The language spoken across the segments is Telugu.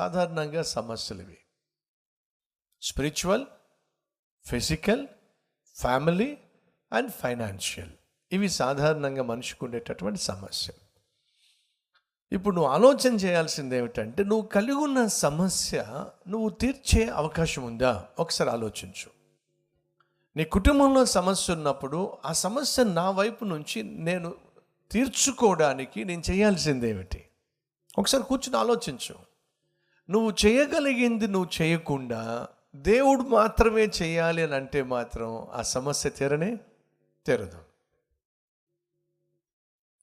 సాధారణంగా సమస్యలు ఇవి spiritual physical family and financial. ఇవి సాధారణంగా మనిషికి ఉండేటటువంటి సమస్య. ఇప్పుడు నువ్వు ఆలోచన చేయాల్సింది ఏమిటంటే నువ్వు కలిగి ఉన్న సమస్య నువ్వు తీర్చే అవకాశం ఉందా? ఒకసారి ఆలోచించు. నీ కుటుంబంలో సమస్య ఉన్నప్పుడు ఆ సమస్య నా వైపు నుంచి నేను తీర్చుకోవడానికి నేను చేయాల్సింది ఏమిటి ఒకసారి కూర్చుని ఆలోచించు. నువ్వు చేయగలిగింది నువ్వు చేయకుండా దేవుడు మాత్రమే చేయాలి అని అంటే మాత్రం ఆ సమస్య తీరనే తీరదు.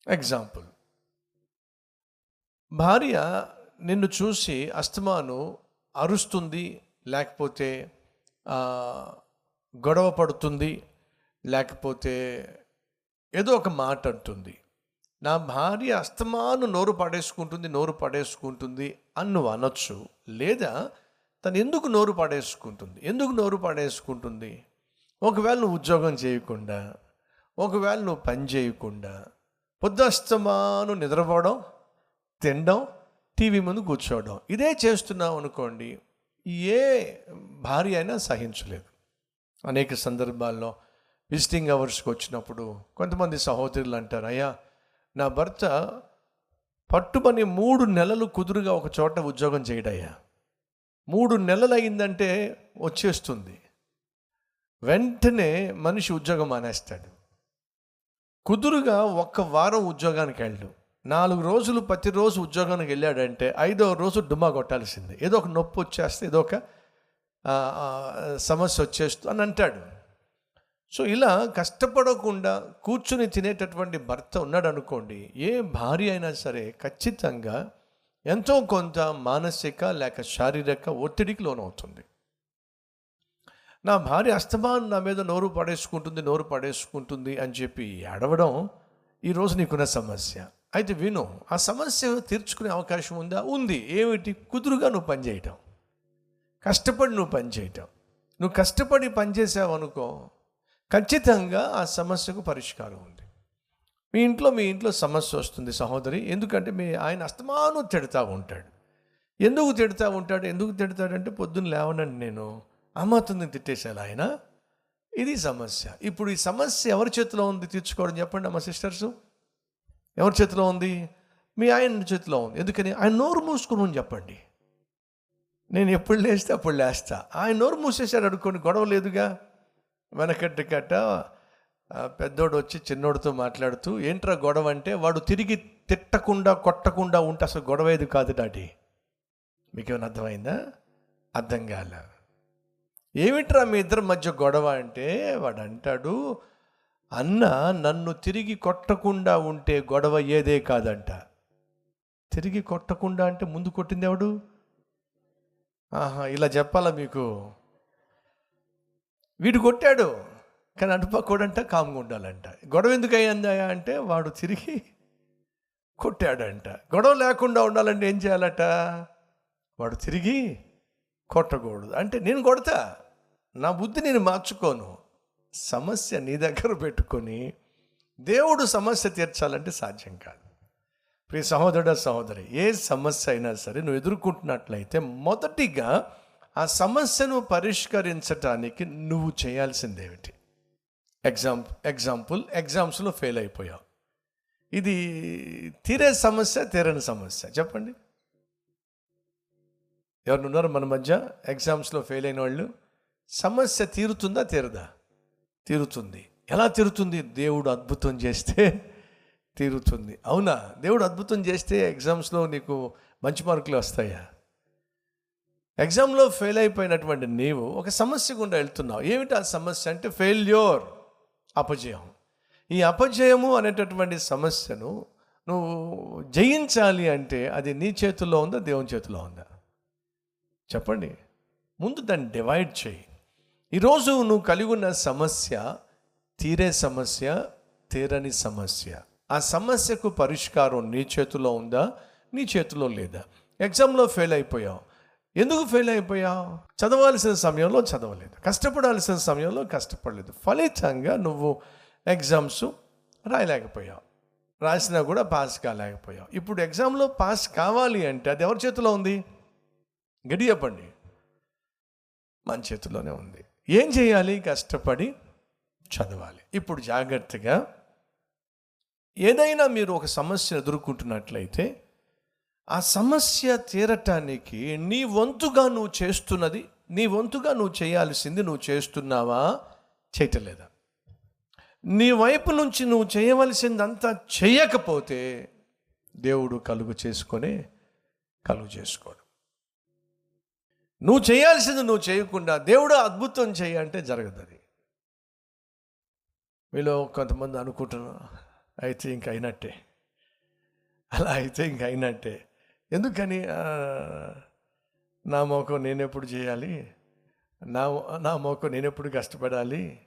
ఎగ్జాంపుల్ భార్య నిన్ను చూసి అస్తమాను అరుస్తుంది లేకపోతే గొడవ పడుతుంది లేకపోతే ఏదో ఒక మాట అంటుంది. నా భార్య అస్తమాను నోరు పడేసుకుంటుంది నోరు పడేసుకుంటుంది అని నువ్వు అనొచ్చు. లేదా తను ఎందుకు నోరు పడేసుకుంటుంది? ఎందుకు నోరు పడేసుకుంటుంది? ఒకవేళ నువ్వు ఉద్యోగం చేయకుండా ఒకవేళ నువ్వు పని చేయకుండా పొద్దుస్తమాను నిద్రపోవడం తినడం టీవీ ముందు కూర్చోవడం ఇదే చేస్తున్నావు అనుకోండి ఏ భార్య అయినా సహించలేదు. అనేక సందర్భాల్లో విజిటింగ్ అవర్స్కి వచ్చినప్పుడు కొంతమంది సహోదరులు అంటారు అయ్యా నా భర్త పట్టుమని మూడు నెలలు కుదురుగా ఒక చోట ఉద్యోగం చేయడయ్యా. మూడు నెలలు అయిందంటే వచ్చేస్తుంది. వెంటనే మనిషి ఉద్యోగం మానేస్తాడు. కుదురుగా ఒక్క వారం ఉద్యోగానికి వెళ్ళు. నాలుగు రోజులు ప్రతిరోజు ఉద్యోగానికి వెళ్ళాడంటే ఐదో రోజు డుమా కొట్టాల్సిందే. ఏదో ఒక నొప్పి వచ్చేస్తే ఏదో ఒక సమస్య వచ్చేస్తూ అని అంటాడు. సో ఇలా కష్టపడకుండా కూర్చుని తినేటటువంటి భర్త ఉన్నాడు అనుకోండి ఏ భార్య అయినా సరే ఖచ్చితంగా ఎంతో కొంత మానసిక లేక శారీరక ఒత్తిడికి లోనవుతుంది. నా భార్య అస్తమాన్ నా మీద నోరు పడేసుకుంటుంది నోరు పడేసుకుంటుంది అని చెప్పి ఏడవడం ఈరోజు నీకున్న సమస్య. అయితే విను ఆ సమస్య తీర్చుకునే అవకాశం ఉందా? ఉంది. ఏమిటి? కుదురుగా నువ్వు పనిచేయటం. కష్టపడి నువ్వు పనిచేయటం. నువ్వు కష్టపడి పనిచేసావు అనుకో ఖచ్చితంగా ఆ సమస్యకు పరిష్కారం ఉంది. మీ ఇంట్లో మీ ఇంట్లో సమస్య వస్తుంది సహోదరి. ఎందుకంటే మీ ఆయన అస్తమాను తిడతా ఉంటాడు. ఎందుకు తిడతా ఉంటాడు? ఎందుకు తిడతాడంటే పొద్దున్న లేవనండి నేను. అమ్మతుంది తిట్టేశాను ఆయన. ఇది సమస్య. ఇప్పుడు ఈ సమస్య ఎవరి చేతిలో ఉంది తీర్చుకోవడం చెప్పండి అమ్మ సిస్టర్స్. ఎవరి చేతిలో ఉంది? మీ ఆయన చేతిలో ఉంది. ఎందుకని? ఆయన నోరు మూసుకుని చెప్పండి. నేను ఎప్పుడు లేస్తే అప్పుడు లేస్తా. ఆయన నోరు మూసేశాడు అనుకోని గొడవ లేదుగా. వెనకటి కట్ట పెద్దోడు వచ్చి చిన్నోడితో మాట్లాడుతూ ఏంట్రా గొడవ అంటే వాడు తిరిగి తిట్టకుండా కొట్టకుండా ఉంటే అసలు గొడవ ఏది కాదు డాడీ. మీకేమైనా అర్థమైందా? అర్థం కాల. ఏమిట్రా మీ ఇద్దరి మధ్య గొడవ అంటే? వాడు అంటాడు అన్న నన్ను తిరిగి కొట్టకుండా ఉంటే గొడవ ఏదే కాదంట. తిరిగి కొట్టకుండా అంటే ముందు కొట్టింది ఎవడు? ఆహా ఇలా చెప్పాలా మీకు? వీడు కొట్టాడు. కానీ అటుపక్కడంట కామ్గా ఉండాలంట. గొడవ ఎందుకు అయ్యిందా అంటే వాడు తిరిగి కొట్టాడంట. గొడవ లేకుండా ఉండాలంటే ఏం చేయాలట? వాడు తిరిగి కొట్టకూడదు. అంటే నేను కొడతా. నా బుద్ధి నేను మార్చుకోను. సమస్య నీ దగ్గర పెట్టుకొని దేవుడు సమస్య తీర్చాలంటే సాధ్యం కాదు. ప్రియ సహోదరుడ సహోదరి ఏ సమస్య అయినా సరే నువ్వు ఎదుర్కొంటున్నట్లయితే మొదటిగా ఆ సమస్యను పరిష్కరించటానికి నువ్వు చేయాల్సిందేమిటి? ఎగ్జామ్ ఎగ్జాంపుల్ ఎగ్జామ్స్లో ఫెయిల్ అయిపోయావు. ఇది తీరే సమస్య తీరని సమస్య. చెప్పండి. ఎవరున్నారు మన మధ్య? ఎగ్జామ్స్లో ఫెయిల్ అయిన వాళ్ళు సమస్య తీరుతుందా తీరదా? తీరుతుంది. ఎలా తీరుతుంది? దేవుడు అద్భుతం చేస్తే తీరుతుంది. అవునా? దేవుడు అద్భుతం చేస్తే ఎగ్జామ్స్లో నీకు మంచి మార్కులు వస్తాయా? ఎగ్జామ్లో ఫెయిల్ అయిపోయినటువంటి నీవు ఒక సమస్య గుండా వెళ్తున్నావు. ఏమిటి ఆ సమస్య అంటే ఫెయిల్యూర్ అపజయం. ఈ అపజయము అనేటటువంటి సమస్యను నువ్వు జయించాలి అంటే అది నీ చేతుల్లో ఉందా దేవుని చేతిలో ఉందా? చెప్పండి. ముందు దాన్ని డివైడ్ చేయి. ఈరోజు నువ్వు కలిగి ఉన్న సమస్య తీరే సమస్య తీరని సమస్య. ఆ సమస్యకు పరిష్కారం నీ చేతిలో ఉందా నీ చేతిలో లేదా? ఎగ్జామ్లో ఫెయిల్ అయిపోయావు. ఎందుకు ఫెయిల్ అయిపోయావు? చదవాల్సిన సమయంలో చదవలేదు. కష్టపడాల్సిన సమయంలో కష్టపడలేదు. ఫలితంగా నువ్వు ఎగ్జామ్స్ రాయలేకపోయావు. రాసినా కూడా పాస్ కాలేకపోయావు. ఇప్పుడు ఎగ్జామ్లో పాస్ కావాలి అంటే అది ఎవరి చేతిలో ఉంది? గడి చెప్పండి మన చేతిలోనే ఉంది. ఏం చేయాలి? కష్టపడి చదవాలి. ఇప్పుడు జాగ్రత్తగా ఏదైనా మీరు ఒక సమస్య ఎదుర్కొంటున్నట్లయితే ఆ సమస్య తీరటానికి నీ వంతుగా నువ్వు చేస్తున్నది నీ వంతుగా నువ్వు చేయాల్సింది నువ్వు చేస్తున్నావా? చేయటలేదా? నీ వైపు నుంచి నువ్వు చేయవలసిందంతా చేయకపోతే దేవుడు కలుగు చేసుకొని కలుగు చేసుకోడు. నువ్వు చేయాల్సింది నువ్వు చేయకుండా దేవుడు అద్భుతం చేయంటే జరగదు అది. మీలో కొంతమంది అనుకుంటున్నారు అయితే ఇంక అయినట్టే. అలా అయితే ఇంక అయినట్టే. ఎందుకని? నా మోకం నేనెప్పుడు చేయాలి? నా నా మోకం నేనెప్పుడు కష్టపడాలి?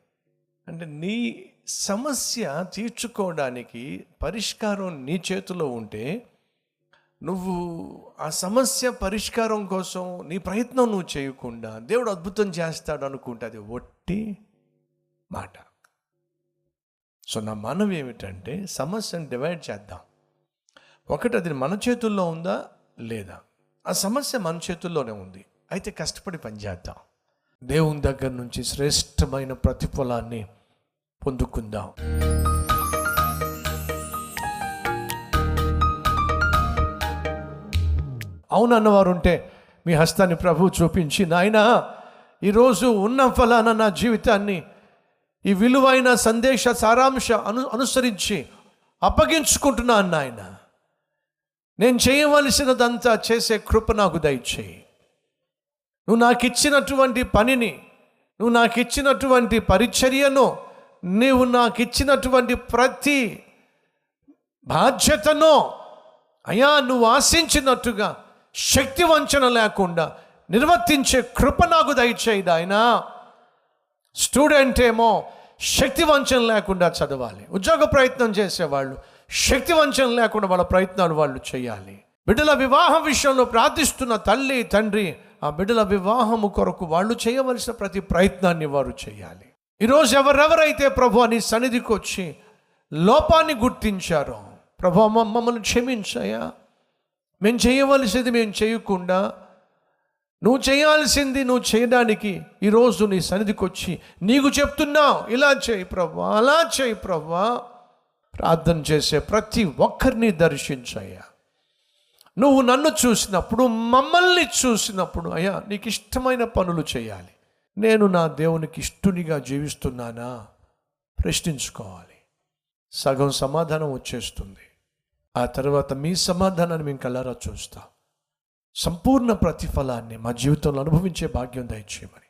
అంటే నీ సమస్య తీర్చుకోవడానికి పరిష్కారం నీ చేతిలో ఉంటే నువ్వు ఆ సమస్య పరిష్కారం కోసం నీ ప్రయత్నం నువ్వు చేయకుండా దేవుడు అద్భుతం చేస్తాడు అనుకుంటే అది ఒట్టి మాట. సో నా మనం ఏమిటంటే సమస్యను డివైడ్ చేద్దాం. ఒకటి అది మన చేతుల్లో ఉందా లేదా? ఆ సమస్య మన చేతుల్లోనే ఉంది. అయితే కష్టపడి పనిచేద్దాం. దేవుని దగ్గర నుంచి శ్రేష్టమైన ప్రతిఫలాన్ని పొందుకుందాం. అవునన్నవారు ఉంటే మీ హస్తాన్ని ప్రభు చూపించి నాయన ఈరోజు ఉన్న ఫలాన నా జీవితాన్ని ఈ విలువైన సందేశ సారాంశ అను అనుసరించి అప్పగించుకుంటున్నాను నాయన. నేను చేయవలసినదంతా చేసే కృప నాకు దయచేయి. నువ్వు నాకు ఇచ్చినటువంటి పనిని నువ్వు నాకు ఇచ్చినటువంటి పరిచర్యను నీవు నాకు ఇచ్చినటువంటి ప్రతి బాధ్యతను అయా నువ్వు ఆశించినట్టుగా శక్తి వంచన లేకుండా నిర్వర్తించే కృప నాకు దయచేయి ఆయన స్టూడెంట్ ఏమో శక్తి వంచన లేకుండా చదవాలి. ఉద్యోగ ప్రయత్నం చేసేవాళ్ళు. శక్తి వంచన లేకుండా వాళ్ళ ప్రయత్నాలు వాళ్ళు చేయాలి. బిడ్డల వివాహం విషయంలో ప్రార్థిస్తున్న తల్లి తండ్రి ఆ బిడ్డల వివాహము కొరకు వాళ్ళు చేయవలసిన ప్రతి ప్రయత్నాన్ని వారు చేయాలి. ఈరోజు ఎవరెవరైతే ప్రభు అని సన్నిధికి వచ్చి లోపాన్ని గుర్తించారో ప్రభు మమ్మల్ని క్షమించాయా మేము చేయవలసింది మేము చేయకుండా నువ్వు చేయాల్సింది నువ్వు చేయడానికి ఈరోజు నీ సన్నిధికి వచ్చి నీకు చెప్తున్నావు. ఇలా చేయి ప్రభా అలా చేయి ప్రభా. ప్రార్థన చేసే ప్రతి ఒక్కరిని దర్శించయ్యా. నువ్వు నన్ను చూసినప్పుడు మమ్మల్ని చూసినప్పుడు అయ్యా నీకు ఇష్టమైన పనులు చేయాలి. నేను నా దేవునికి ఇష్టునిగా జీవిస్తున్నానా? ప్రశ్నించుకోవాలి. సగం సమాధానం వచ్చేస్తుంది. ఆ తర్వాత మీ సమాధానాన్ని మేము కలరా చూస్తాం. సంపూర్ణ ప్రతిఫలాన్ని మా జీవితంలో అనుభవించే భాగ్యం దయచేయమని.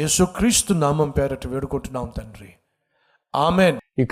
యేసుక్రీస్తు నామం పేరట వేడుకుంటున్నాం తండ్రి. ఆమెన్.